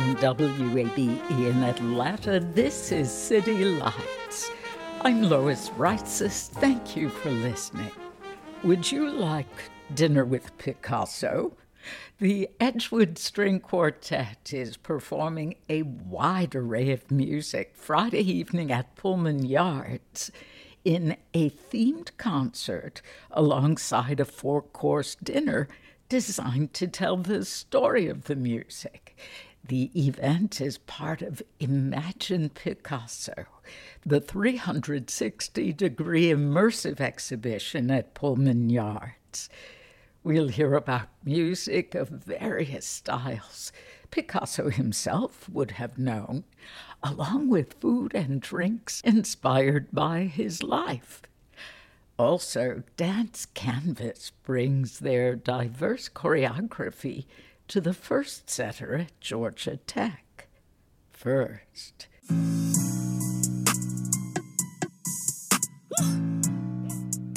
From WABE in Atlanta, this is City Lights. I'm Lois Reitzes. Thank you for listening. Would you like dinner with Picasso? The Edgewood String Quartet is performing a wide array of music Friday evening at Pullman Yards in a themed concert alongside a four course dinner designed to tell the story of the music. The event is part of Imagine Picasso, the 360 degree immersive exhibition at Pullman Yards. We'll hear about music of various styles Picasso himself would have known, along with food and drinks inspired by his life. Also, Dance Canvas brings their diverse choreography to the Ferst Center at Georgia Tech. First,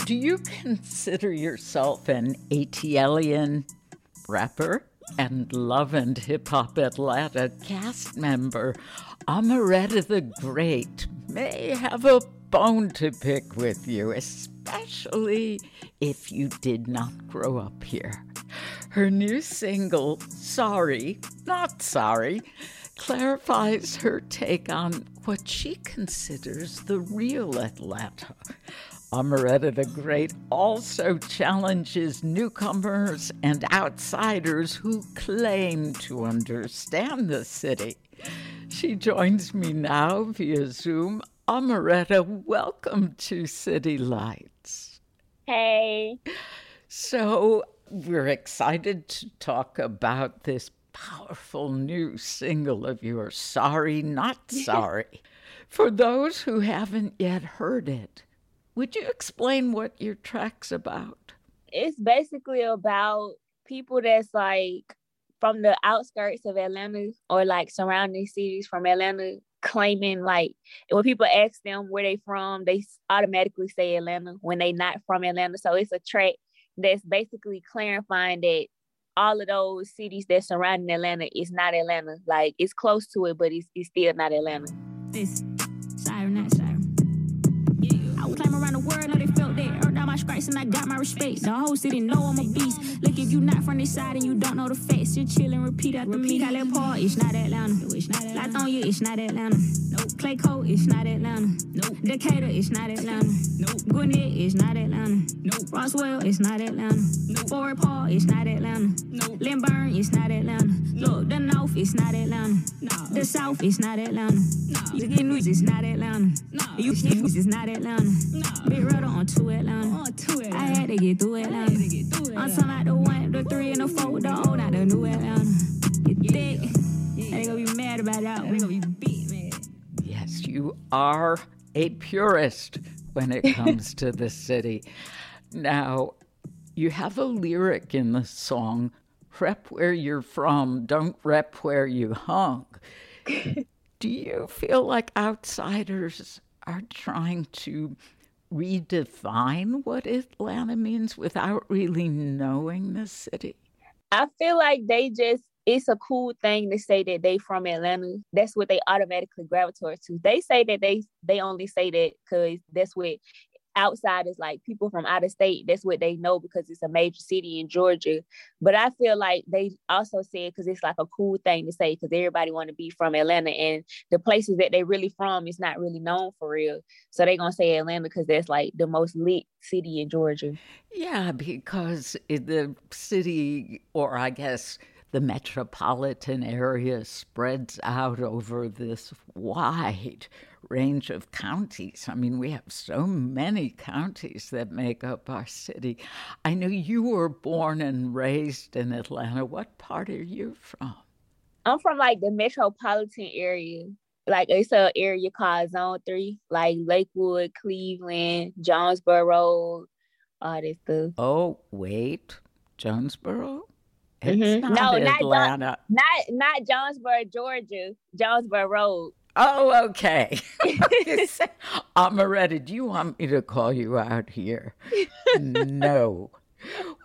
do you consider yourself an ATLien rapper and Love and Hip Hop Atlanta cast member? Omeretta the Great may have a bone to pick with you, especially if you did not grow up here. Her new single, Sorry, Not Sorry, clarifies her take on what she considers the real Atlanta. Omeretta the Great also challenges newcomers and outsiders who claim to understand the city. She joins me now via Zoom. Omeretta, welcome to City Lights. Hey. So, we're excited to talk about this powerful new single of yours, Sorry, Not Sorry. For those who haven't yet heard it, would you explain what your track's about? It's basically about people that's like from the outskirts of Atlanta or like surrounding cities from Atlanta claiming like when people ask them where they from, they automatically say Atlanta when they not from Atlanta. So it's a track that's basically clarifying that all of those cities that surround Atlanta is not Atlanta. Like it's close to it, but it's, it's still not Atlanta. This siren, not siren. Yeah. I would climb around the world, know they felt that. Earned all my stripes and I got my respect. The whole city know I'm a beast. Look, if you not from this side and you don't know the facts, just chill and repeat after repeat. me. Call Paul, it's not Atlanta. It's not Atlanta. Light on you, it's not Atlanta. Nope. Clayco, it's not Atlanta. Nope. Decatur, it's not Atlanta. Nope. Gwinnett, it's not Atlanta. Nope. Roswell, it's not Atlanta. Nope. Fort Paul, it's not Atlanta. Nope. Lynburn, it's not Atlanta. Look, the North, it's not Atlanta. No. The South, it's not Atlanta. No. You get news, it's not Atlanta. No. You get news, it's not Atlanta. No. Big Rudder on two Atlanta. On two Atlanta. I had to get through Atlanta. Get through Atlanta. I'm talking about the one, the three, and the four, the old, not the new Atlanta. You yeah. thick. Yeah. They gonna be mad about that. They gonna be beat. Yes, you are a purist when it comes to the city. Now, you have a lyric in the song, rep where you're from, don't rep where you hung. Do you feel like outsiders are trying to redefine what Atlanta means without really knowing the city? I feel like they just it's a cool thing to say that they from Atlanta. That's what they automatically gravitate to. They say that they they only say that because that's what outsiders, like people from out of state, that's what they know because it's a major city in Georgia. But I feel like they also said because it's like a cool thing to say because everybody want to be from Atlanta and the places that they really from is not really known for real. So they gonna say Atlanta because that's like the most lit city in Georgia. Yeah, because the city, or I guess the metropolitan area spreads out over this wide range of counties. I mean, we have so many counties that make up our city. I know you were born and raised in Atlanta. What part are you from? I'm from like the metropolitan area. Like it's an area called Zone Three, like Lakewood, Cleveland, Jonesboro, all this stuff. Oh, wait, Jonesboro? It's Mhm. not No, not Jo- Atlanta. Not not Jonesboro, Georgia, Jonesboro Road. Oh, okay. Omeretta, do you want me to call you out here? no.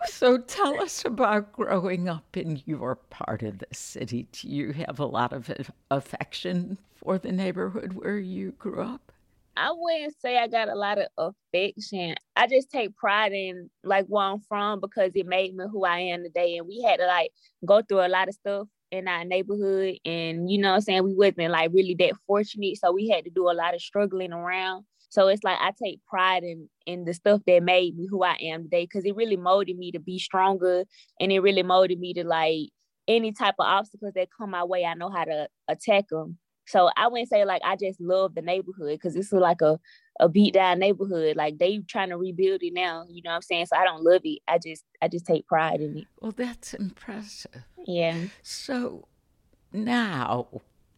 So tell us about growing up in your part of the city. Do you have a lot of affection for the neighborhood where you grew up? I wouldn't say I got a lot of affection. I just take pride in like where I'm from because it made me who I am today. And we had to like go through a lot of stuff in our neighborhood. And you know I'm saying? We wasn't like really that fortunate. So we had to do a lot of struggling around. So it's like I take pride in in the stuff that made me who I am today because it really molded me to be stronger and it really molded me to like any type of obstacles that come my way, I know how to attack them. So I wouldn't say like I just love the neighborhood because this is like a a beat down neighborhood. Like they trying to rebuild it now. You know what I'm saying? So I don't love it. I just I just take pride in it. Well, that's impressive. Yeah. So now,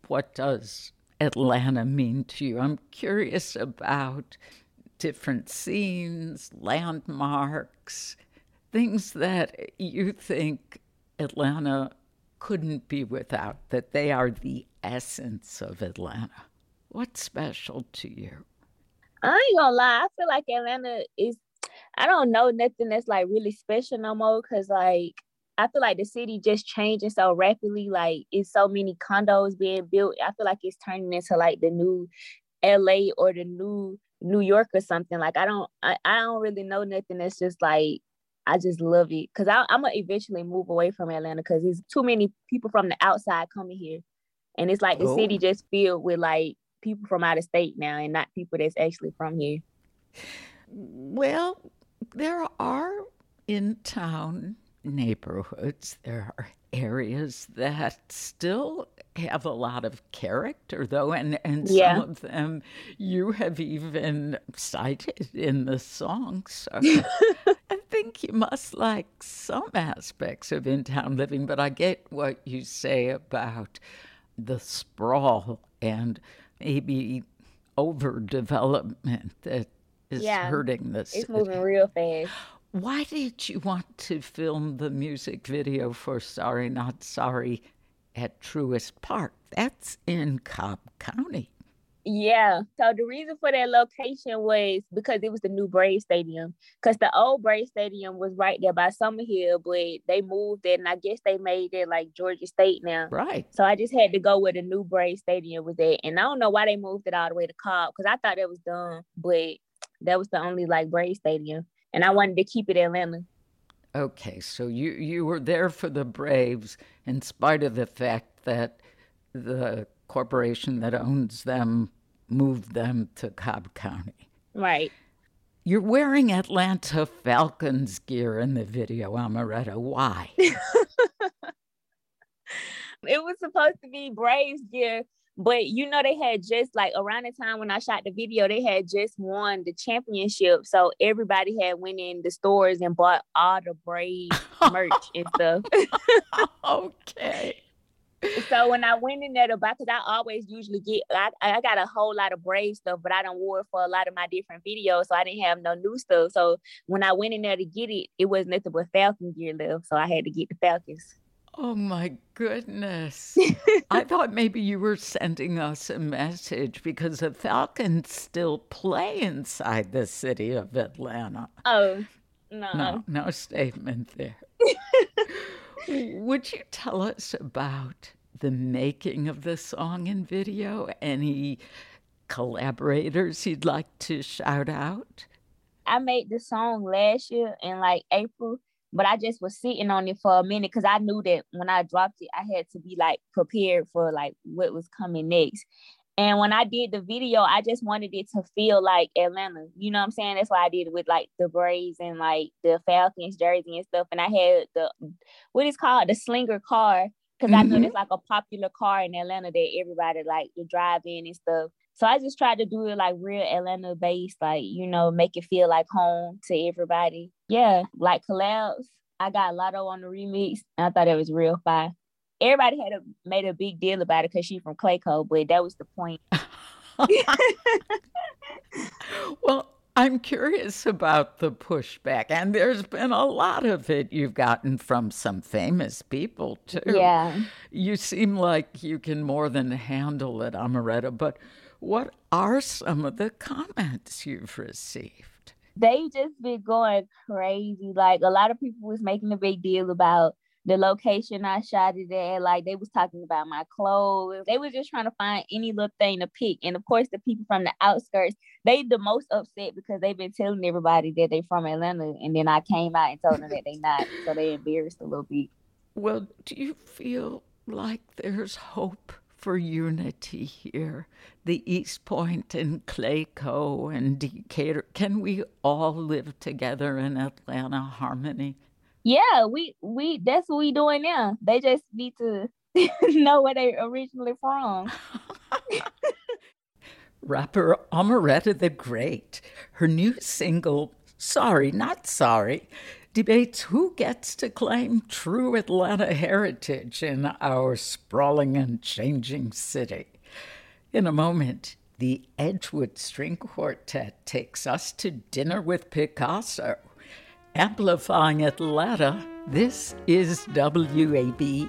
what does Atlanta mean to you? I'm curious about different scenes, landmarks, things that you think Atlanta couldn't be without, that they are the essence of Atlanta. What's special to you? I ain't gonna lie. I feel like Atlanta is. I don't know nothing that's like really special no more. Cause like I feel like the city just changing so rapidly. Like it's so many condos being built. I feel like it's turning into like the new LA or the new New York or something. Like I don't. I, I don't really know nothing that's just like. I just love it because I'm gonna eventually move away from Atlanta because there's too many people from the outside coming here, and it's like the Oh. city just filled with like people from out of state now and not people that's actually from here. Well, there are in town neighborhoods, there are areas that still have a lot of character, though, and, and Yeah. some of them you have even cited in the song. So I think you must like some aspects of in town living, but I get what you say about the sprawl and maybe overdevelopment that is Yeah, hurting this. It's moving real fast. Why did you want to film the music video for Sorry Not Sorry at Truist Park? That's in Cobb County. Yeah. So the reason for that location was because it was the new Brave Stadium. Because the old Brave Stadium was right there by Summerhill, but they moved it, and I guess they made it like Georgia State now. Right. So I just had to go where the new Brave Stadium was at, and I don't know why they moved it all the way to Cobb because I thought that was done, but that was the only like Brave Stadium, and I wanted to keep it in Atlanta. Okay, so you, you were there for the Braves in spite of the fact that the corporation that owns them moved them to Cobb County. Right. You're wearing Atlanta Falcons gear in the video, Omeretta. Why? it was supposed to be Braves gear, but you know they had just like around the time when I shot the video, they had just won the championship. So everybody had went in the stores and bought all the Braves merch and stuff. okay. so when I went in there to buy, because I always usually get, I, I got a whole lot of Brave stuff, but I don't wore it for a lot of my different videos, so I didn't have no new stuff. So when I went in there to get it, it was nothing but Falcon gear left, so I had to get the Falcons. Oh my goodness. I thought maybe you were sending us a message because the Falcons still play inside the city of Atlanta. Oh no, No, no statement there. Would you tell us about the making of the song and video? Any collaborators you'd like to shout out? I made the song last year in like April, but I just was sitting on it for a minute because I knew that when I dropped it, I had to be like prepared for like what was coming next. And when I did the video, I just wanted it to feel like Atlanta. You know what I'm saying? That's why I did it with like the Braves and like the Falcons jersey and stuff. And I had the what is called the slinger car because mm-hmm. I know it's like a popular car in Atlanta that everybody like to drive in and stuff. So I just tried to do it like real Atlanta based, like you know, make it feel like home to everybody. Yeah, like collabs. I got Latto on the remix. and I thought it was real fire everybody had a, made a big deal about it because she's from Clayco, but that was the point. well, I'm curious about the pushback, and there's been a lot of it you've gotten from some famous people too. Yeah. You seem like you can more than handle it, Omeretta, but what are some of the comments you've received? They just been going crazy. Like a lot of people was making a big deal about the location I shot it at. Like they was talking about my clothes. They was just trying to find any little thing to pick. And of course, the people from the outskirts, they the most upset because they've been telling everybody that they from Atlanta, and then I came out and told them that they not. So they embarrassed a little bit. Well, do you feel like there's hope? For unity here, the East Point and Clayco and Decatur. Can we all live together in Atlanta harmony? Yeah, we we that's what we doing now. They just need to know where they originally from. Rapper Omeretta the Great, her new single, Sorry, Not Sorry, debates who gets to claim true Atlanta heritage in our sprawling and changing city. In a moment, the Edgewood String Quartet takes us to dinner with Picasso Amplifying Atlanta, this is WABE.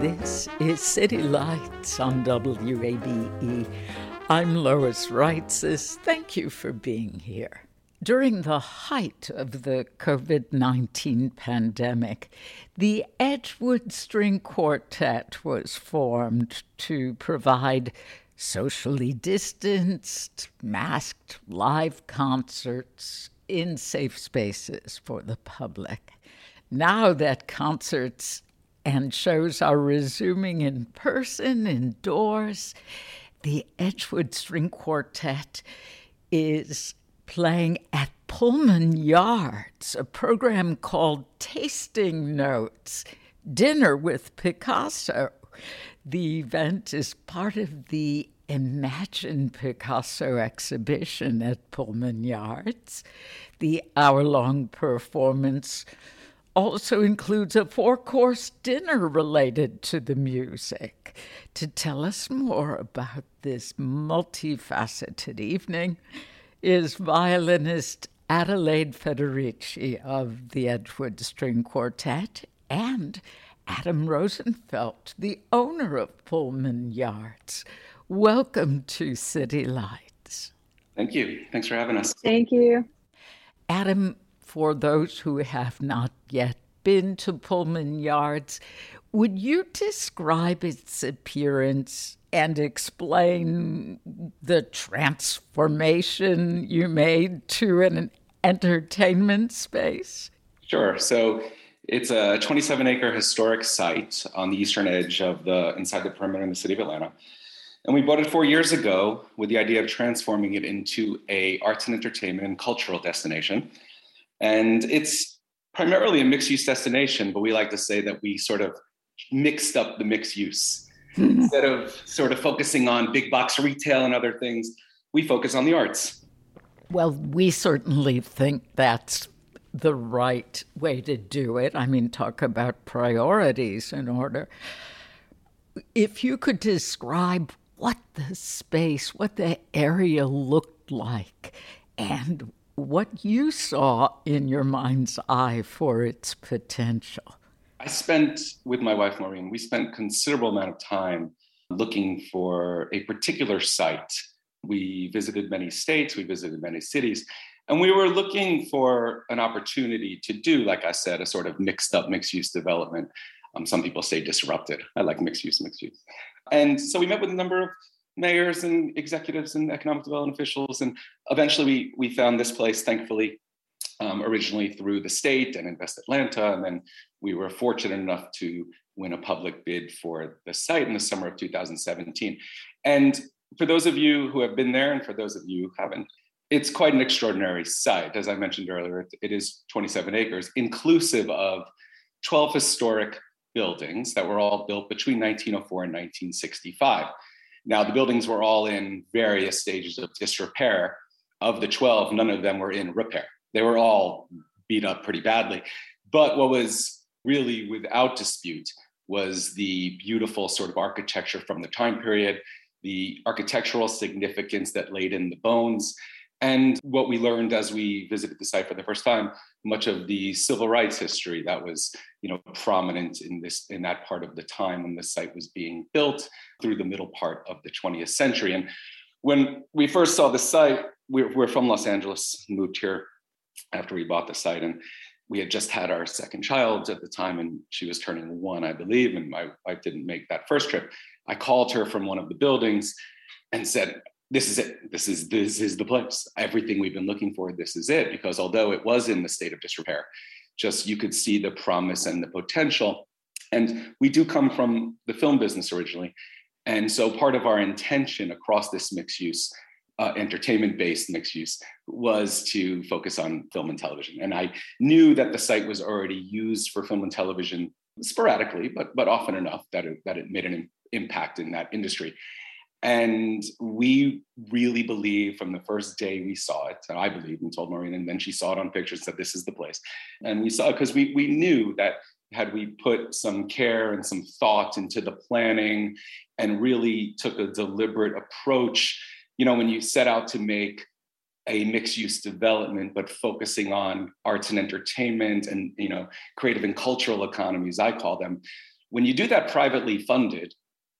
This is City Lights on WABE. I'm Lois Reitzes. Thank you for being here. During the height of the COVID 19 pandemic, the Edgewood String Quartet was formed to provide socially distanced, masked live concerts in safe spaces for the public. Now that concerts and shows are resuming in person indoors. The Edgewood String Quartet is playing at Pullman Yards, a program called Tasting Notes Dinner with Picasso. The event is part of the Imagine Picasso exhibition at Pullman Yards. The hour long performance also includes a four course dinner related to the music. To tell us more about this multifaceted evening is violinist Adelaide Federici of the Edgewood String Quartet and Adam Rosenfelt, the owner of Pullman Yards. Welcome to City Lights. Thank you. Thanks for having us. Thank you. Adam, for those who have not yet been to Pullman Yards, would you describe its appearance and explain the transformation you made to an entertainment space? Sure. So it's a 27 acre historic site on the eastern edge of the inside the perimeter in the city of Atlanta. And we bought it four years ago with the idea of transforming it into a arts and entertainment and cultural destination. And it's primarily a mixed use destination, but we like to say that we sort of mixed up the mixed use. Hmm. Instead of sort of focusing on big box retail and other things, we focus on the arts. Well, we certainly think that's the right way to do it. I mean, talk about priorities in order. If you could describe what the space, what the area looked like, and what you saw in your mind's eye for its potential. I spent with my wife Maureen, we spent considerable amount of time looking for a particular site. We visited many states, we visited many cities, and we were looking for an opportunity to do, like I said, a sort of mixed up mixed use development. Um, some people say disrupted. I like mixed use, mixed use. And so we met with a number of mayors and executives and economic development officials. And eventually we, we found this place, thankfully, um, originally through the state and Invest Atlanta. And then we were fortunate enough to win a public bid for the site in the summer of 2017. And for those of you who have been there, and for those of you who haven't, it's quite an extraordinary site. As I mentioned earlier, it is 27 acres, inclusive of 12 historic buildings that were all built between 1904 and 1965. Now, the buildings were all in various stages of disrepair. Of the 12, none of them were in repair. They were all beat up pretty badly. But what was really without dispute was the beautiful sort of architecture from the time period, the architectural significance that laid in the bones, and what we learned as we visited the site for the first time much of the civil rights history that was you know prominent in this in that part of the time when the site was being built through the middle part of the 20th century. And when we first saw the site we're, we're from los angeles moved here after we bought the site. And we had just had our second child at the time and she was turning one i believe and my wife didn't make that first trip. I called her from one of the buildings and said this is it. This is this is the place. Everything we've been looking for. This is it. Because although it was in the state of disrepair, just you could see the promise and the potential. And we do come from the film business originally, and so part of our intention across this mixed use, uh, entertainment based mixed use, was to focus on film and television. And I knew that the site was already used for film and television sporadically, but but often enough that it, that it made an impact in that industry. And we really believe from the first day we saw it, I believe and told Maureen, and then she saw it on pictures, said this is the place. And we saw because we, we knew that had we put some care and some thought into the planning and really took a deliberate approach, you know, when you set out to make a mixed use development, but focusing on arts and entertainment and, you know, creative and cultural economies, I call them. When you do that privately funded,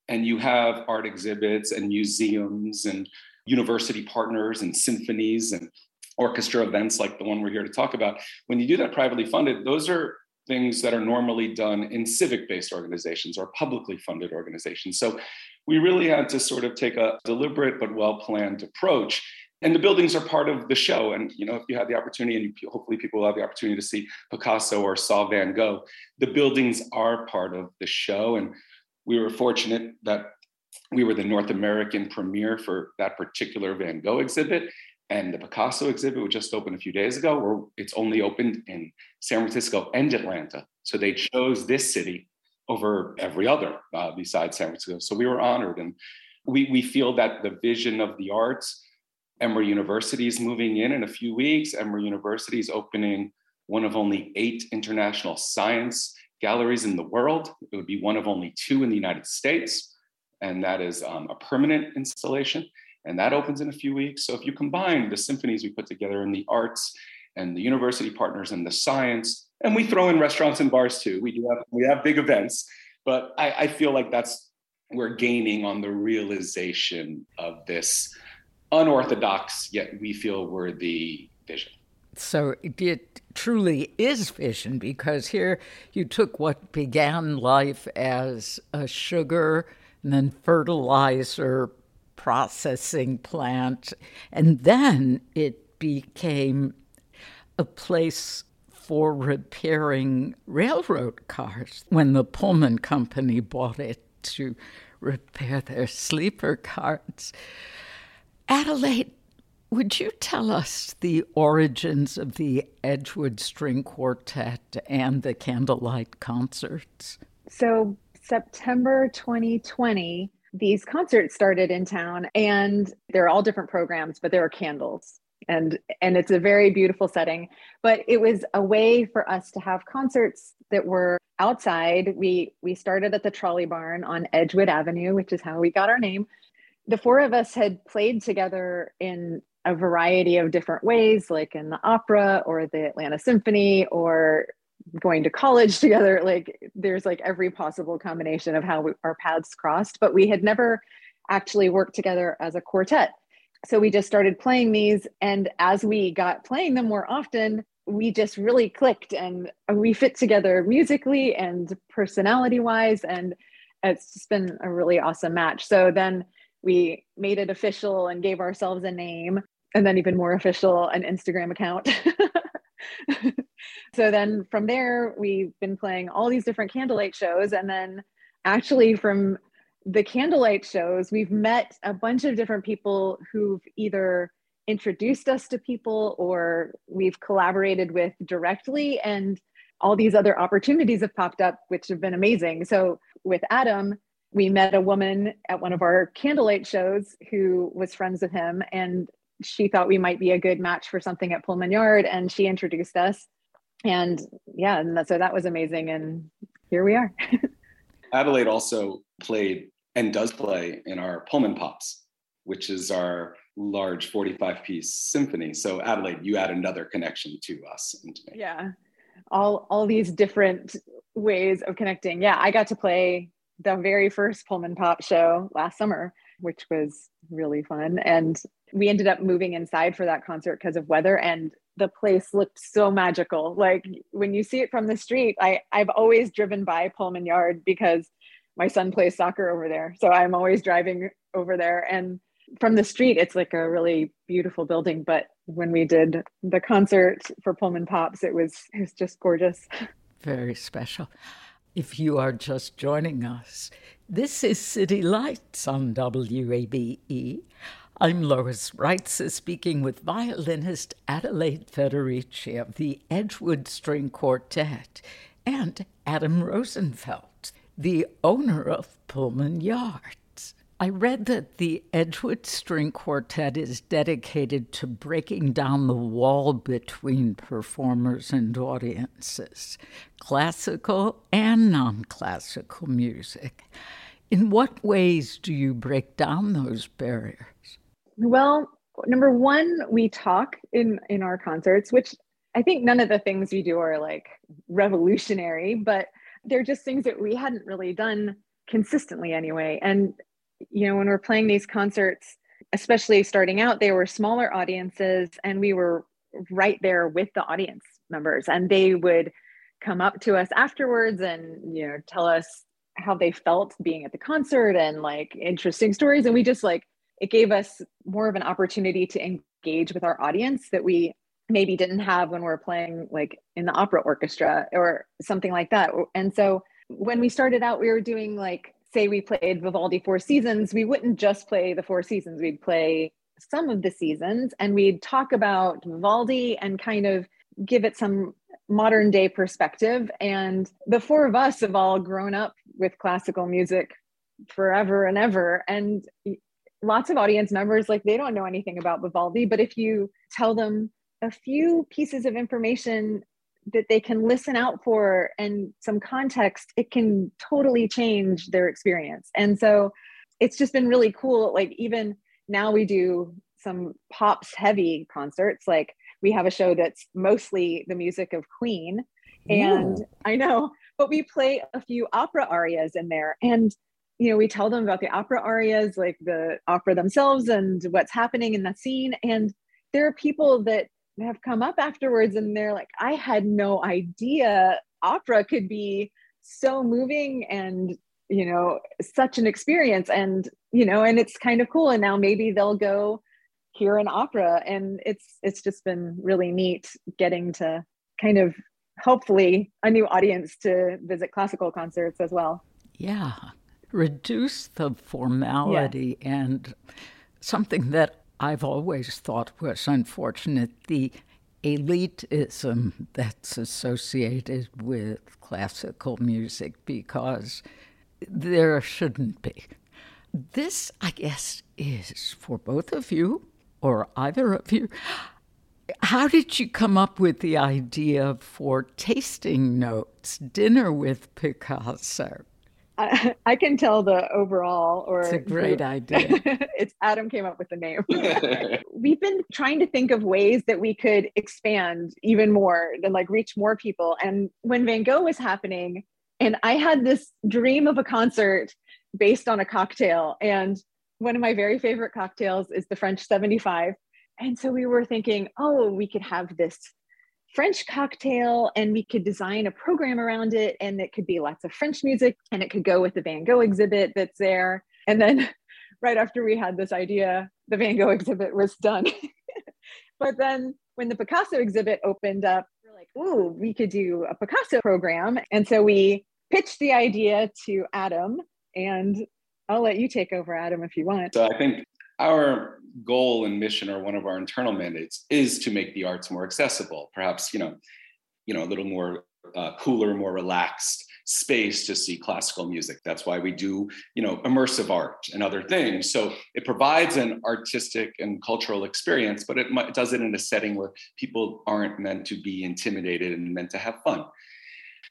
and you have art exhibits and museums and university partners and symphonies and orchestra events like the one we're here to talk about. When you do that privately funded those are things that are normally done in civic based organizations or publicly funded organizations. So we really had to sort of take a deliberate but well planned approach. And the buildings are part of the show. And you know if you have the opportunity and hopefully people will have the opportunity to see picasso or saw van gogh the buildings are part of the show. And we were fortunate that we were the North American premiere for that particular Van Gogh exhibit. And the Picasso exhibit was just opened a few days ago, where it's only opened in San Francisco and Atlanta. So they chose this city over every other uh, besides San Francisco. So we were honored. And we, we feel that the vision of the arts, Emory University is moving in in a few weeks. Emory University is opening one of only eight international science galleries in the world. It would be one of only two in the United States, and that is um, a permanent installation. And that opens in a few weeks. So if you combine the symphonies we put together in the arts and the university partners and the science, and we throw in restaurants and bars too. We do have we have big events, but I, I feel like that's we're gaining on the realization of this unorthodox yet we feel worthy vision. So it truly is vision because here you took what began life as a sugar and then fertilizer processing plant, and then it became a place for repairing railroad cars when the Pullman Company bought it to repair their sleeper cards. Adelaide, would you tell us the origins of the Edgewood String Quartet and the Candlelight concerts? So, September 2020, these concerts started in town and they're all different programs, but there are candles and and it's a very beautiful setting. But it was a way for us to have concerts that were outside. We we started at the trolley barn on edgewood avenue which is how we got our name. The four of us had played together in a variety of different ways like in the opera or the atlanta symphony or going to college together like there's like every possible combination of how we, our paths crossed but we had never actually worked together as a quartet. So we just started playing these and as we got playing them more often we just really clicked and we fit together musically and personality wise and it's just been a really awesome match. So then we made it official and gave ourselves a name and then even more official an instagram account so then from there we've been playing all these different candlelight shows and then actually from the candlelight shows, we've met a bunch of different people who've either introduced us to people or we've collaborated with directly. And all these other opportunities have popped up, which have been amazing. So with Adam, we met a woman at one of our candlelight shows who was friends with him and she thought we might be a good match for something at Pullman Yard and she introduced us. And yeah, and that, so that was amazing. And here we are. Adelaide also played and does play in our Pullman Pops, which is our large 45 piece symphony. So Adelaide, you add another connection to us and to me. Yeah. All all these different ways of connecting. Yeah, I got to play the very first Pullman Pop show last summer, which was really fun. And we ended up moving inside for that concert because of weather and the place looked so magical. Like when you see it from the street, I, I've always driven by Pullman Yard because my son plays soccer over there. So I'm always driving over there. And from the street, it's like a really beautiful building. But when we did the concert for Pullman Pops, it was it was just gorgeous. Very special. If you are just joining us, this is City Lights on WABE. I'm Lois Reitzes speaking with violinist Adelaide Federici of the Edgewood String Quartet and Adam Rosenfelt the owner of Pullman Yards. I read that the Edgewood String Quartet is dedicated to breaking down the wall between performers and audiences, classical and non classical music. In what ways do you break down those barriers? Well, number one, we talk in, in our concerts, which I think none of the things we do are like revolutionary, but they're just things that we hadn't really done consistently anyway. And, you know, when we're playing these concerts, especially starting out, they were smaller audiences and we were right there with the audience members and they would come up to us afterwards and, you know, tell us how they felt being at the concert and like interesting stories. And we just like, it gave us more of an opportunity to engage with our audience that we maybe didn't have when we are playing like in the opera orchestra or something like that. And so when we started out, we were doing like, say we played Vivaldi Four Seasons, we wouldn't just play the Four Seasons, we'd play some of the seasons and we'd talk about Vivaldi and kind of give it some modern day perspective. And the four of us have all grown up with classical music forever and ever. And lots of audience members, like they don't know anything about Vivaldi, but if you tell them a few pieces of information that they can listen out for and some context, it can totally change their experience. And so it's just been really cool. Like, even now we do some pops heavy concerts. Like, we have a show that's mostly the music of Queen. And Ooh. I know, but we play a few opera arias in there. And you know, we tell them about the opera arias, like the opera themselves and what's happening in the scene. And there are people that have come up afterwards and they're like, I had no idea opera could be so moving and you know such an experience. And you know and it's kind of cool. And now maybe they'll go hear an opera. And it's it's just been really neat getting to kind of hopefully a new audience to visit classical concerts as well. Yeah reduce the formality yeah. and something that I've always thought was unfortunate the elitism that's associated with classical music because there shouldn't be. This, I guess, is for both of you or either of you. How did you come up with the idea for tasting notes, dinner with Picasso? I, I can tell the overall or it's a great idea. it's Adam came up with the name. We've been trying to think of ways that we could expand even more and like reach more people. And when Van Gogh was happening, and I had this dream of a concert based on a cocktail. And one of my very favorite cocktails is the French 75. And so we were thinking, oh, we could have this French cocktail and we could design a program around it. And it could be lots of French music and it could go with the Van Gogh exhibit that's there. And then right after we had this idea, the Van Gogh exhibit was done. but then when the Picasso exhibit opened up, we're like, ooh, we could do a Picasso program. And so we pitched the idea to Adam and I'll let you take over, Adam, if you want. So I think our goal and mission or one of our internal mandates is to make the arts more accessible perhaps you know you know a little more uh, cooler more relaxed space to see classical music. That's why we do you know immersive art and other things. So it provides an artistic and cultural experience but it, it does it in a setting where people aren't meant to be intimidated and meant to have fun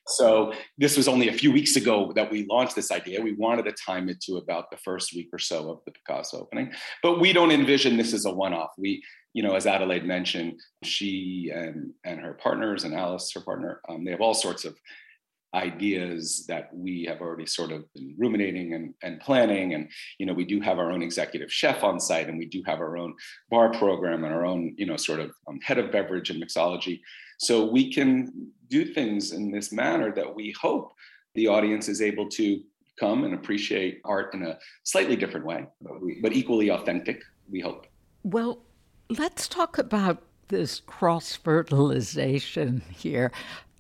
so this was only a few weeks ago that we launched this idea. We wanted to time it to about the first week or so of the Picasso opening, but we don't envision this as a one-off. We, you know, as Adelaide mentioned, she and and her partners and Alice, her partner, um, they have all sorts of ideas that we have already sort of been ruminating and, and planning and you know we do have our own executive chef on site and we do have our own bar program and our own you know sort of um, head of beverage and mixology so we can do things in this manner that we hope the audience is able to come and appreciate art in a slightly different way, but, we, but equally authentic, we hope. Well, let's talk about this cross fertilization here.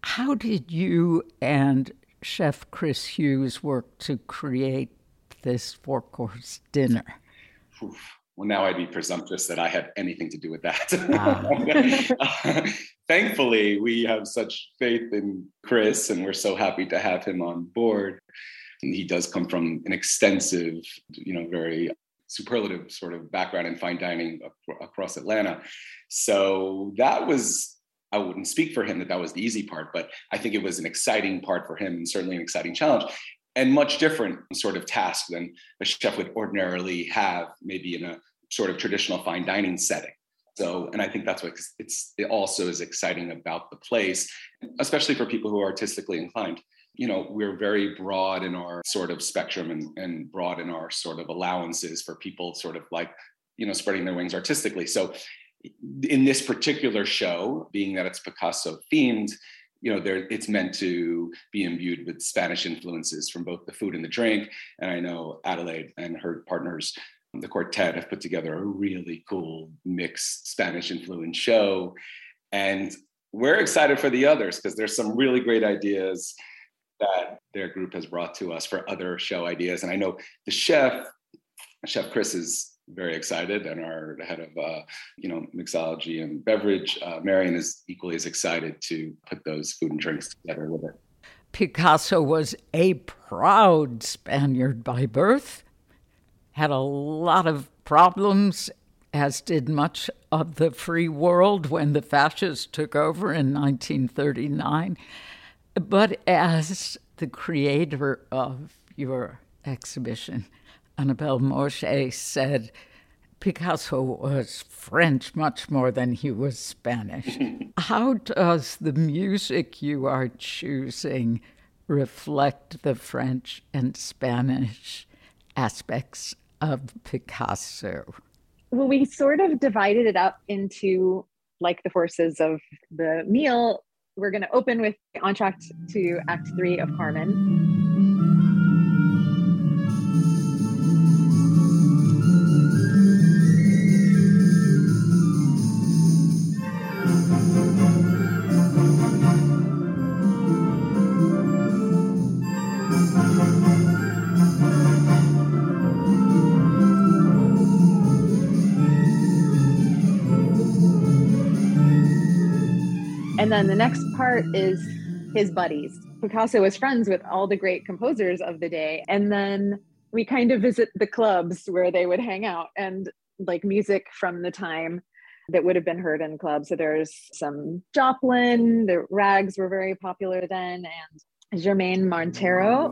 How did you and Chef Chris Hughes work to create this four course dinner? Oof. Well, now I'd be presumptuous that I have anything to do with that. Ah. Thankfully, we have such faith in Chris, and we're so happy to have him on board. And he does come from an extensive, you know, very superlative sort of background in fine dining across Atlanta. So that was, I wouldn't speak for him that that was the easy part, but I think it was an exciting part for him and certainly an exciting challenge and much different sort of task than a chef would ordinarily have maybe in a sort of traditional fine dining setting. So, and I think that's what it's it also is exciting about the place, especially for people who are artistically inclined. You know, we're very broad in our sort of spectrum and, and broad in our sort of allowances for people sort of like, you know, spreading their wings artistically. So in this particular show, being that it's Picasso themed, you know, there it's meant to be imbued with Spanish influences from both the food and the drink. And I know Adelaide and her partners, the quartet, have put together a really cool mixed Spanish influence show. And we're excited for the others because there's some really great ideas that their group has brought to us for other show ideas. And I know the chef, Chef Chris is very excited, and our head of uh, you know mixology and beverage, uh, Marion, is equally as excited to put those food and drinks together with it. Picasso was a proud Spaniard by birth, had a lot of problems, as did much of the free world when the fascists took over in 1939. But as the creator of your exhibition, Annabelle Mauger said Picasso was French much more than he was Spanish. How does the music you are choosing reflect the French and Spanish aspects of Picasso? Well, we sort of divided it up into like the forces of the meal. We're going to open with the entr'acte to Act Three of Carmen. And then the next part is his buddies. Picasso was friends with all the great composers of the day. And then we kind of visit the clubs where they would hang out and like music from the time that would have been heard in clubs. So there's some Joplin, the rags were very popular then, and Germaine Montero.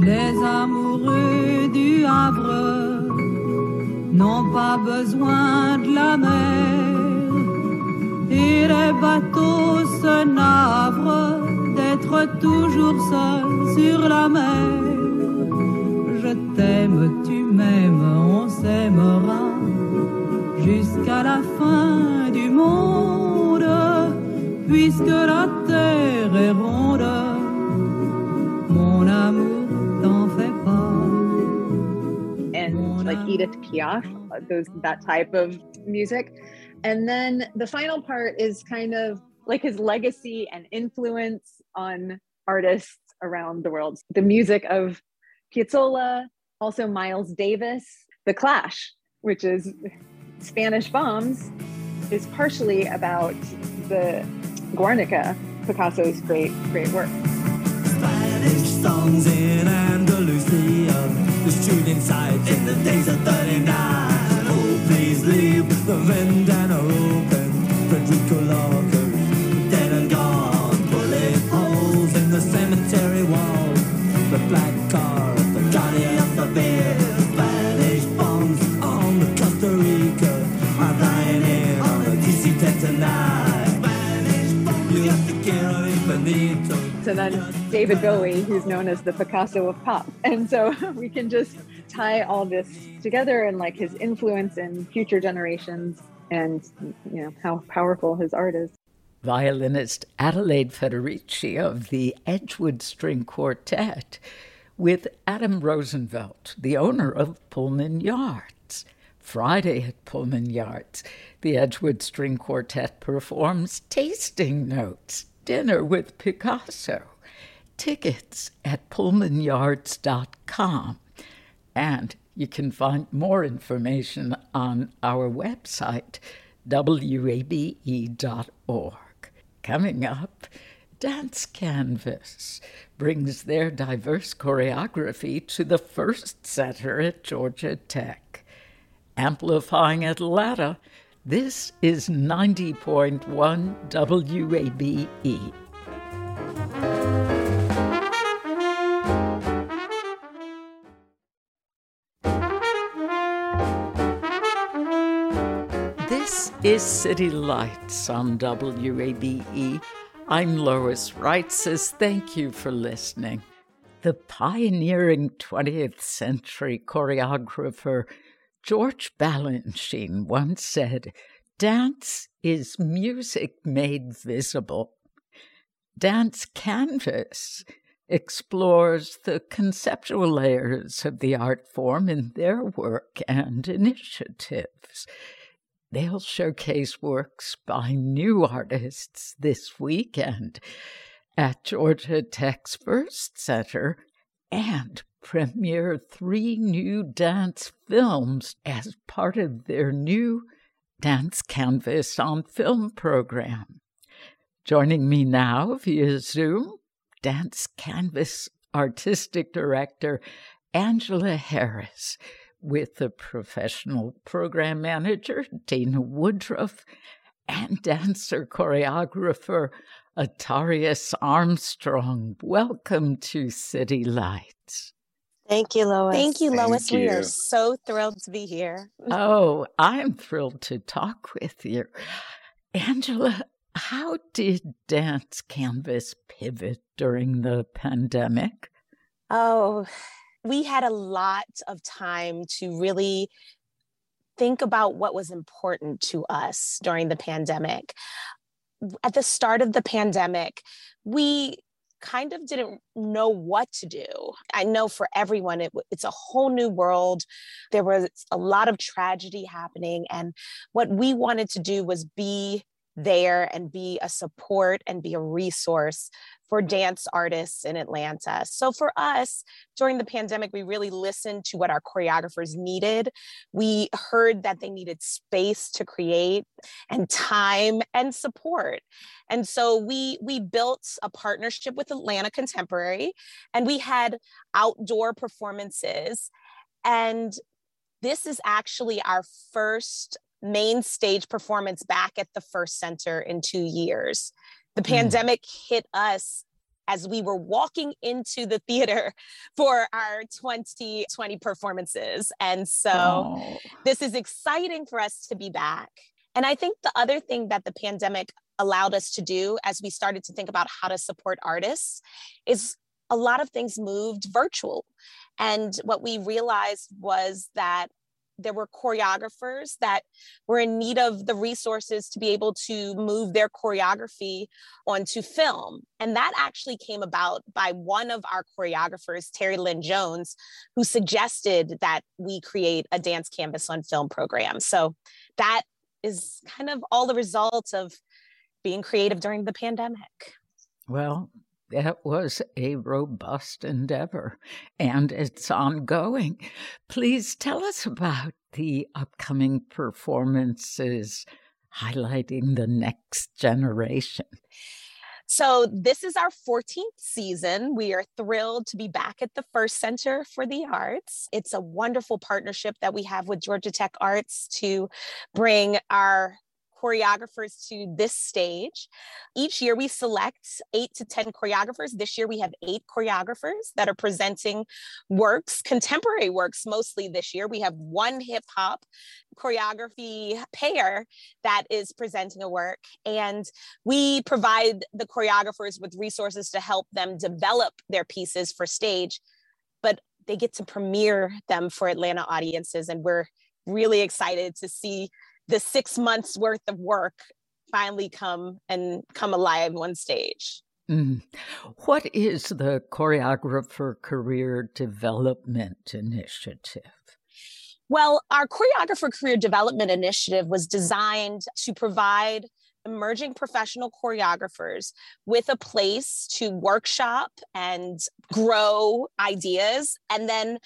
Les amoureux du Havre n'ont pas besoin de la mer et les bateaux se navrent d'être toujours seul sur la mer. Je t'aime, tu m'aimes, on s'aimera jusqu'à la fin du monde, puisque la terre est ronde. Mon amour, t'en fais pas. And like Edith Piaf, those that type of music. And then the final part is kind of like his legacy and influence on artists around the world. The music of Piazzolla, also Miles Davis, The Clash, which is Spanish Bombs is partially about the Guernica, Picasso's great, great work. Spanish songs in Andalusia, the shooting sights in the days of 39. Please leave the ventana open, Federico Lorca, dead and gone. Bullet holes in the cemetery wall, the black car, the Johnny of the beer. Spanish bombs on the Costa Rica are dying in on the DC-10 tonight. Spanish bombs, you have to get on Benito. So then David Bowie, who's known as the Picasso of pop. And so we can just tie all this together and like his influence in future generations and you know how powerful his art is. Violinist Adelaide Federici of the Edgewood String Quartet with Adam Rosenfelt, the owner of Pullman Yards. Friday at Pullman Yards, the Edgewood String Quartet performs Tasting Notes, Dinner with Picasso. Tickets at pullmanyards.com. And you can find more information on our website, wabe.org. Coming up, Dance Canvas brings their diverse choreography to the Ferst Center at Georgia Tech. Amplifying Atlanta, this is 90.1 WABE. Is City Lights on WABE. I'm Lois Reitzes Thank you for listening. The pioneering 20th century choreographer George Balanchine once said, Dance is music made visible. Dance Canvas explores the conceptual layers of the art form in their work and initiatives. They'll showcase works by new artists this weekend at Georgia Tech's Ferst Center and premiere three new dance films as part of their new Dance Canvas on Film program. Joining me now via Zoom, Dance Canvas Artistic Director Angela Harris, with the professional program manager Dana Woodruff and dancer choreographer Atarius Armstrong. Welcome to City Lights. Thank you, Lois. Thank you, Lois. Thank We are so thrilled to be here. Oh, I'm thrilled to talk with you. Angela, how did Dance Canvas pivot during the pandemic? Oh, we had a lot of time to really think about what was important to us during the pandemic. At the start of the pandemic, we kind of didn't know what to do. I know for everyone, it, it's a whole new world. There was a lot of tragedy happening. And what we wanted to do was be there and be a support and be a resource for dance artists in Atlanta. So for us, during the pandemic, we really listened to what our choreographers needed. We heard that they needed space to create and time and support. And so we we built a partnership with Atlanta Contemporary and we had outdoor performances and this is actually our first main stage performance back at the Ferst Center in two years. The mm. pandemic hit us as we were walking into the theater for our 2020 performances. And so oh. this is exciting for us to be back. And I think the other thing that the pandemic allowed us to do as we started to think about how to support artists is a lot of things moved virtual. And what we realized was that there were choreographers that were in need of the resources to be able to move their choreography onto film. And that actually came about by one of our choreographers, Terry Lynn Jones, who suggested that we create a dance canvas on film program. So that is kind of all the results of being creative during the pandemic. Well, that was a robust endeavor and it's ongoing. Please tell us about the upcoming performances highlighting the next generation. So, this is our 14th season. We are thrilled to be back at the Ferst Center for the Arts. It's a wonderful partnership that we have with Georgia Tech Arts to bring our choreographers to this stage. Each year we select eight to 10 choreographers. This year we have eight choreographers that are presenting works, contemporary works mostly this year. We have one hip hop choreography pair that is presenting a work. And we provide the choreographers with resources to help them develop their pieces for stage. But they get to premiere them for Atlanta audiences. And we're really excited to see the six months worth of work finally come and come alive on stage. Mm. What is the Choreographer Career Development Initiative? Well, our Choreographer Career Development Initiative was designed to provide emerging professional choreographers with a place to workshop and grow ideas and then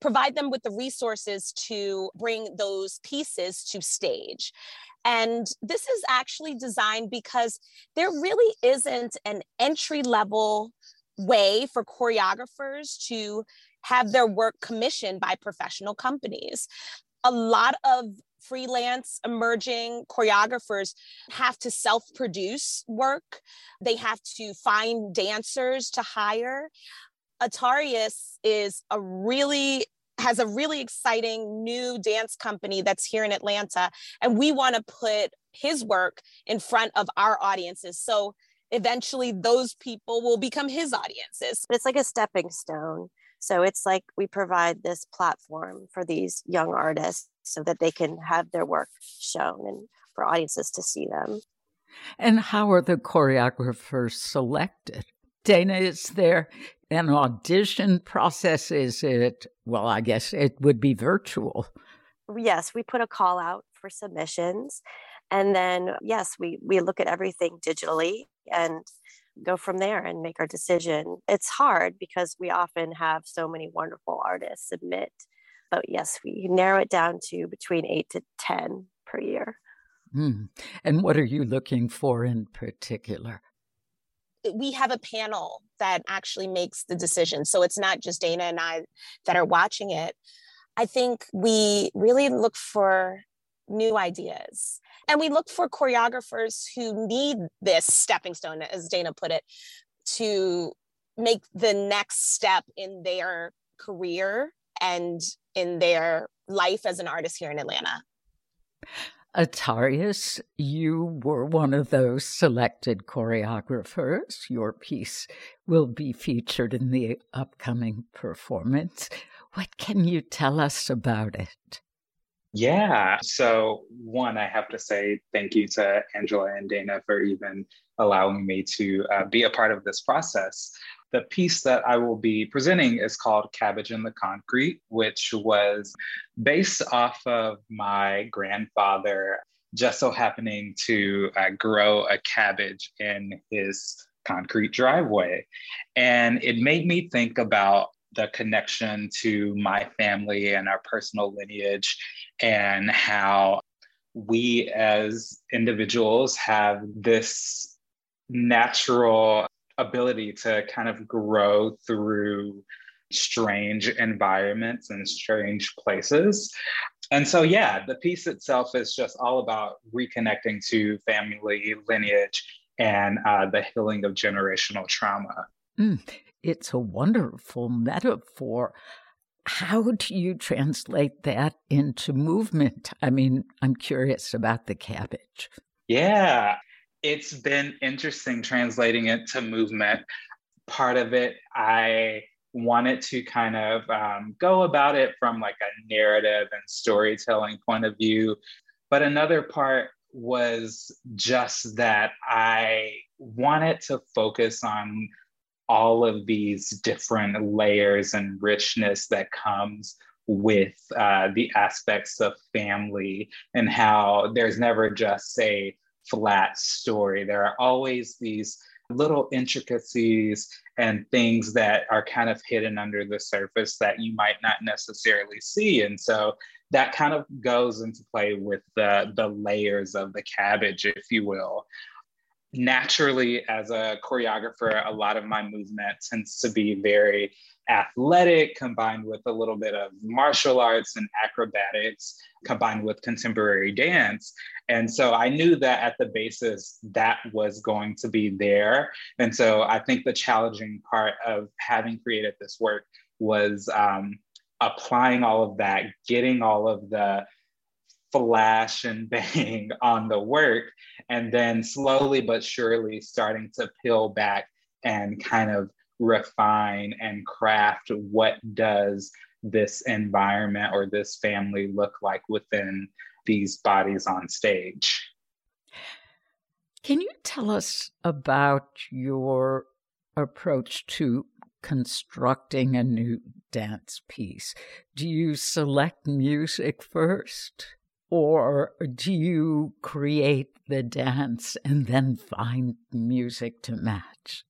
provide them with the resources to bring those pieces to stage. And this is actually designed because there really isn't an entry level way for choreographers to have their work commissioned by professional companies. A lot of freelance emerging choreographers have to self produce work, they have to find dancers to hire. Atarius is a really has a really exciting new dance company that's here in Atlanta and we want to put his work in front of our audiences. So eventually those people will become his audiences. But it's like a stepping stone. So it's like we provide this platform for these young artists so that they can have their work shown and for audiences to see them. And how are the choreographers selected Dana, is there an audition process? Is it, well, I guess it would be virtual. Yes, we put a call out for submissions. And then, yes, we, we look at everything digitally and go from there and make our decision. It's hard because we often have so many wonderful artists submit. But yes, we narrow it down to between eight to 10 per year. Hmm. And what are you looking for in particular? We have a panel that actually makes the decision. So it's not just Dana and I that are watching it. I think we really look for new ideas and we look for choreographers who need this stepping stone, as Dana put it, to make the next step in their career and in their life as an artist here in Atlanta. Atarius, you were one of those selected choreographers. Your piece will be featured in the upcoming performance. What can you tell us about it? Yeah. So, one, I have to say thank you to Angela and Dana for even allowing me to uh, be a part of this process. The piece that I will be presenting is called Cabbage in the Concrete, which was based off of my grandfather just so happening to uh, grow a cabbage in his concrete driveway. And it made me think about the connection to my family and our personal lineage and how we as individuals have this natural ability to kind of grow through strange environments and strange places. And so, yeah, the piece itself is just all about reconnecting to family lineage and uh, the healing of generational trauma. Mm, it's a wonderful metaphor. How do you translate that into movement? I mean, I'm curious about the cabbage. Yeah, it's been interesting translating it to movement. Part of it, I wanted to kind of um, go about it from like a narrative and storytelling point of view. But another part was just that I wanted to focus on all of these different layers and richness that comes with uh, the aspects of family and how there's never just a flat story. There are always these little intricacies and things that are kind of hidden under the surface that you might not necessarily see. And so that kind of goes into play with the, the layers of the cabbage, if you will. Naturally, as a choreographer, a lot of my movement tends to be very athletic, combined with a little bit of martial arts and acrobatics, combined with contemporary dance. And so I knew that at the basis that was going to be there. And so I think the challenging part of having created this work was um, applying all of that, getting all of the flash and bang on the work, and then slowly but surely starting to peel back and kind of refine and craft what does this environment or this family look like within these bodies on stage. Can you tell us about your approach to constructing a new dance piece? Do you select music first? Or do you create the dance and then find music to match?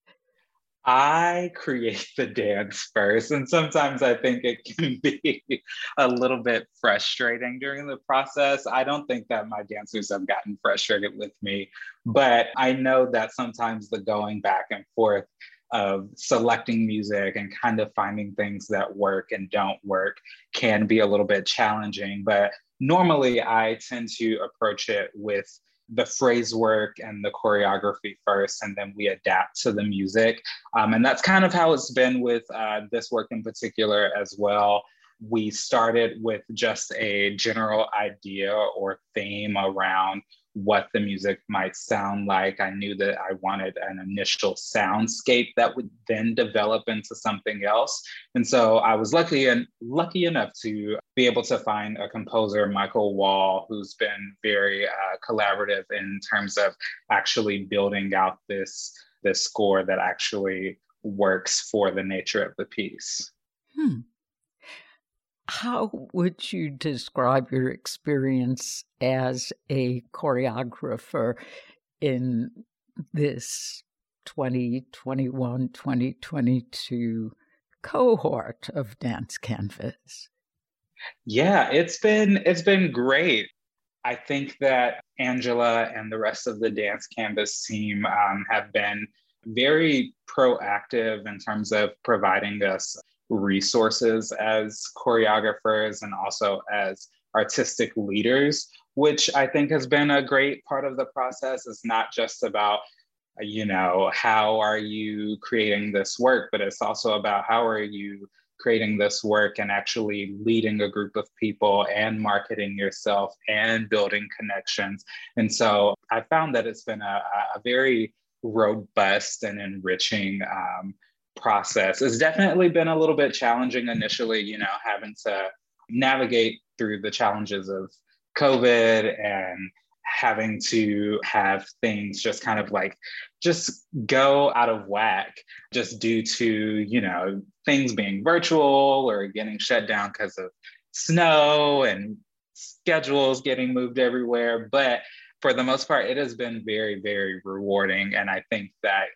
I create the dance first. And sometimes I think it can be a little bit frustrating during the process. I don't think that my dancers have gotten frustrated with me, but I know that sometimes the going back and forth of selecting music and kind of finding things that work and don't work can be a little bit challenging. But normally I tend to approach it with the phrase work and the choreography first, and then we adapt to the music. Um, and that's kind of how it's been with uh, this work in particular as well. We started with just a general idea or theme around what the music might sound like. I knew that I wanted an initial soundscape that would then develop into something else. And so I was lucky and lucky enough to be able to find a composer, Michael Wall, who's been very uh, collaborative in terms of actually building out this this score that actually works for the nature of the piece. Hmm. How would you describe your experience as a choreographer in this 2021 2022 cohort of Dance Canvas? Yeah, it's been it's been great. I think that Angela and the rest of the Dance Canvas team um, have been very proactive in terms of providing us resources as choreographers and also as artistic leaders, which I think has been a great part of the process. It's not just about, you know, how are you creating this work, but it's also about how are you creating this work and actually leading a group of people and marketing yourself and building connections. And so I found that it's been a, a very robust and enriching um, process. It's definitely been a little bit challenging initially, you know, having to navigate through the challenges of COVID and having to have things just kind of like just go out of whack just due to you know things being virtual or getting shut down because of snow and schedules getting moved everywhere. But for the most part, it has been very, very rewarding. And I think that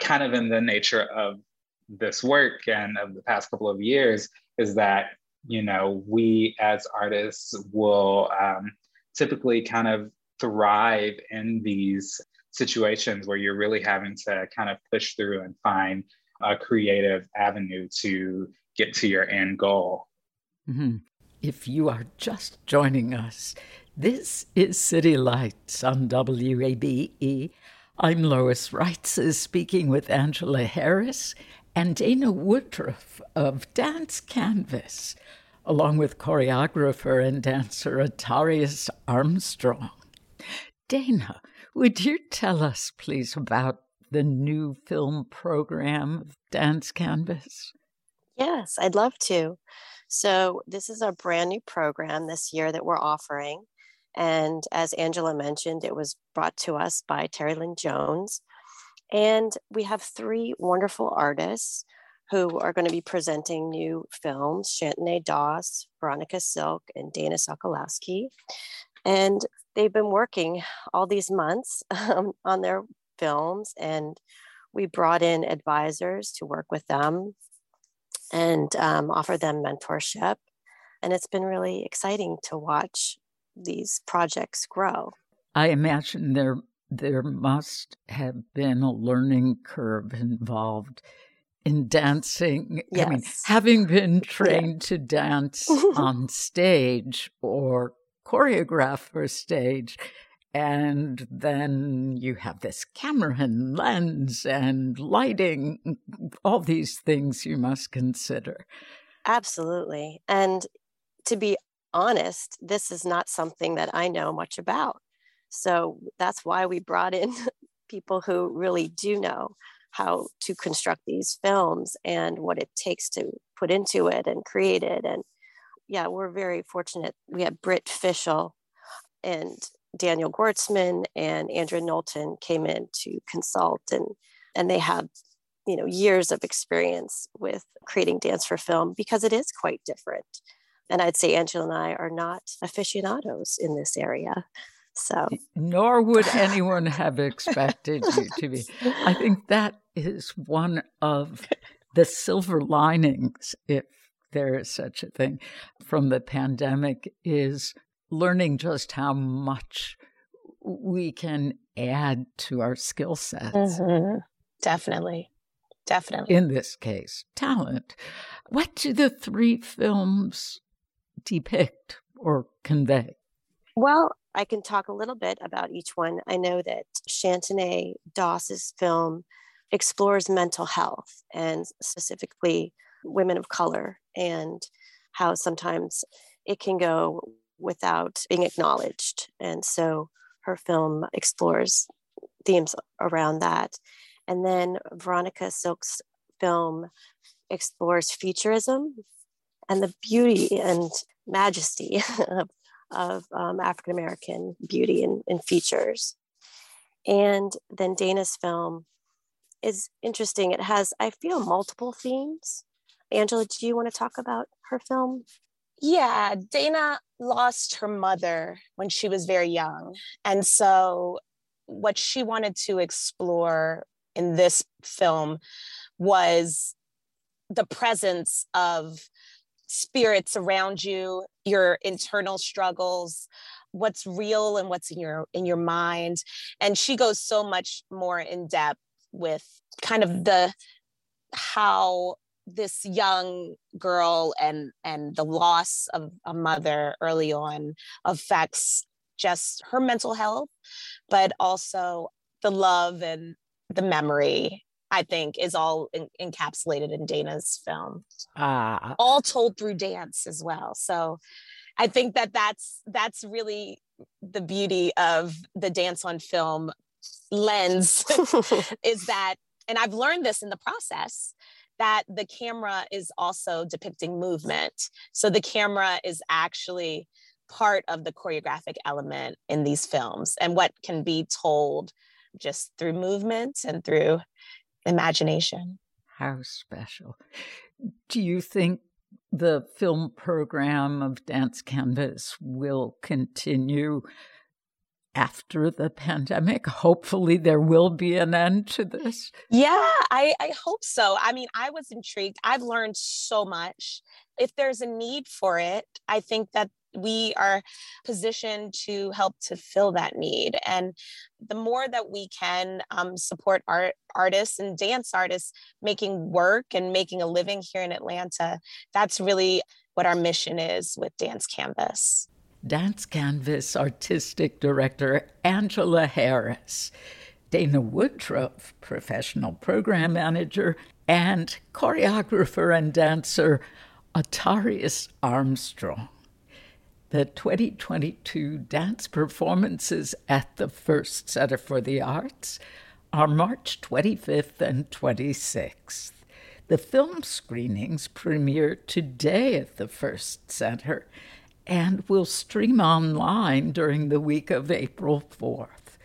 kind of in the nature of this work and of the past couple of years is that, you know, we as artists will um, typically kind of thrive in these situations where you're really having to kind of push through and find a creative avenue to get to your end goal. Mm-hmm. If you are just joining us, this is City Lights on WABE. I'm Lois Reitzes speaking with Angela Harris and Dana Woodruff of Dance Canvas, along with choreographer and dancer Atarius Armstrong. Dana, would you tell us, please, about the new film program of Dance Canvas? Yes, I'd love to. So, this is a brand new program this year that we're offering. And as Angela mentioned, it was brought to us by Terry Lynn Jones. And we have three wonderful artists who are going to be presenting new films Shantane Doss, Veronica Silk, and Dana Sokolowski. And they've been working all these months um, on their films, and we brought in advisors to work with them and um, offer them mentorship. And it's been really exciting to watch these projects grow. I imagine there there must have been a learning curve involved in dancing. Yes. I mean, having been trained yeah. to dance on stage or choreograph for stage, and then you have this camera and lens and lighting, mm, mm, all these things you must consider. Absolutely. And to be honest, this is not something that I know much about. So that's why we brought in people who really do know how to construct these films and what it takes to put into it and create it. And yeah, we're very fortunate. We have Britt Fischel and Daniel Gortzman and Andrea Knowlton came in to consult and and they have you know years of experience with creating dance for film because it is quite different and I'd say Angela and I are not aficionados in this area. So, nor would anyone have expected you to be. I think that is one of the silver linings, if there is such a thing, from the pandemic is learning just how much we can add to our skill sets. Mm-hmm. Definitely. Definitely. In this case, talent. What do the three films depict or convey? Well, I can talk a little bit about each one. I know that Shantane Doss's film explores mental health and specifically women of color and how sometimes it can go without being acknowledged. And so her film explores themes around that. And then Veronica Silk's film explores futurism and the beauty and majesty of, of um, African American beauty and, and features. And then Dana's film is interesting. It has, I feel, multiple themes. Angela, do you want to talk about her film? Yeah, Dana lost her mother when she was very young. And so, what she wanted to explore in this film was the presence of spirits around you your internal struggles what's real and what's in your in your mind and she goes so much more in depth with kind of the how this young girl and and the loss of a mother early on affects just her mental health but also the love and the memory I think, is all in, encapsulated in Dana's film. Ah. All told through dance as well. So I think that that's that's really the beauty of the dance on film lens is that and I've learned this in the process that the camera is also depicting movement. So the camera is actually part of the choreographic element in these films and what can be told just through movement and through imagination. How special. Do you think the film program of Dance Canvas will continue after the pandemic? Hopefully, there will be an end to this. Yeah, I, I hope so. I mean, I was intrigued. I've learned so much. If there's a need for it, I think that we are positioned to help to fill that need and the more that we can um, support art artists and dance artists making work and making a living here in atlanta that's really what our mission is with dance canvas dance canvas artistic director angela harris dana woodruff professional program manager and choreographer and dancer Atarius Armstrong the 2022 dance performances at the Ferst Center for the Arts are March 25th and 26th. The film screenings premiere today at the Ferst Center and will stream online during the week of April 4th.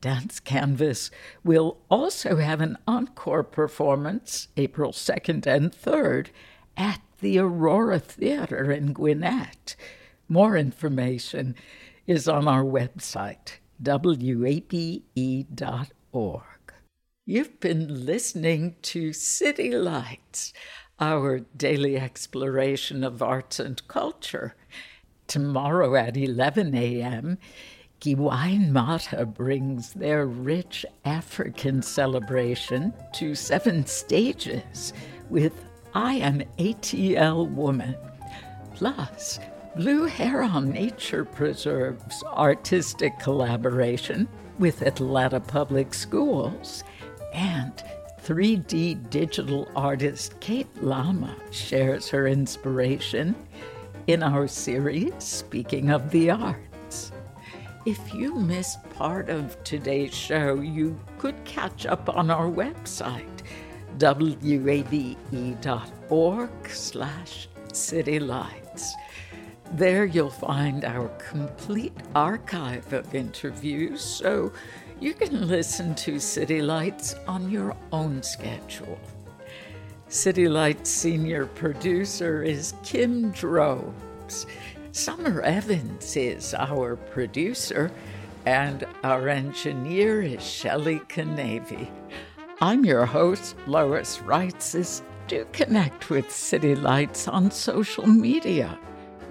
Dance Canvas will also have an encore performance April 2nd and 3rd at the Aurora Theater in Gwinnett. More information is on our website, wabe.org. You've been listening to City Lights, our daily exploration of arts and culture. Tomorrow at 11 a.m., Giwayen Mata brings their rich African celebration to seven stages with I Am ATL Woman. Plus, Blue Heron Nature Preserve's artistic collaboration with Atlanta Public Schools and 3D digital artist Kate Lama shares her inspiration in our series Speaking of the Arts. If you missed part of today's show, you could catch up on our website, wabe.org slash citylights. There you'll find our complete archive of interviews, so you can listen to City Lights on your own schedule. City Lights senior producer is Kim Drobes. Summer Evans is our producer, and our engineer is Shelley Canavy. I'm your host, Lois Reitzes. Do connect with City Lights on social media.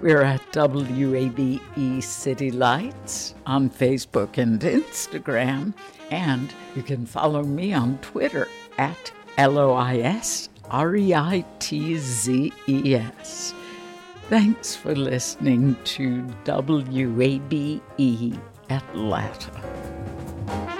We're at WABE City Lights on Facebook and Instagram. And you can follow me on Twitter at L O I S R E I T Z E S. Thanks for listening to WABE Atlanta.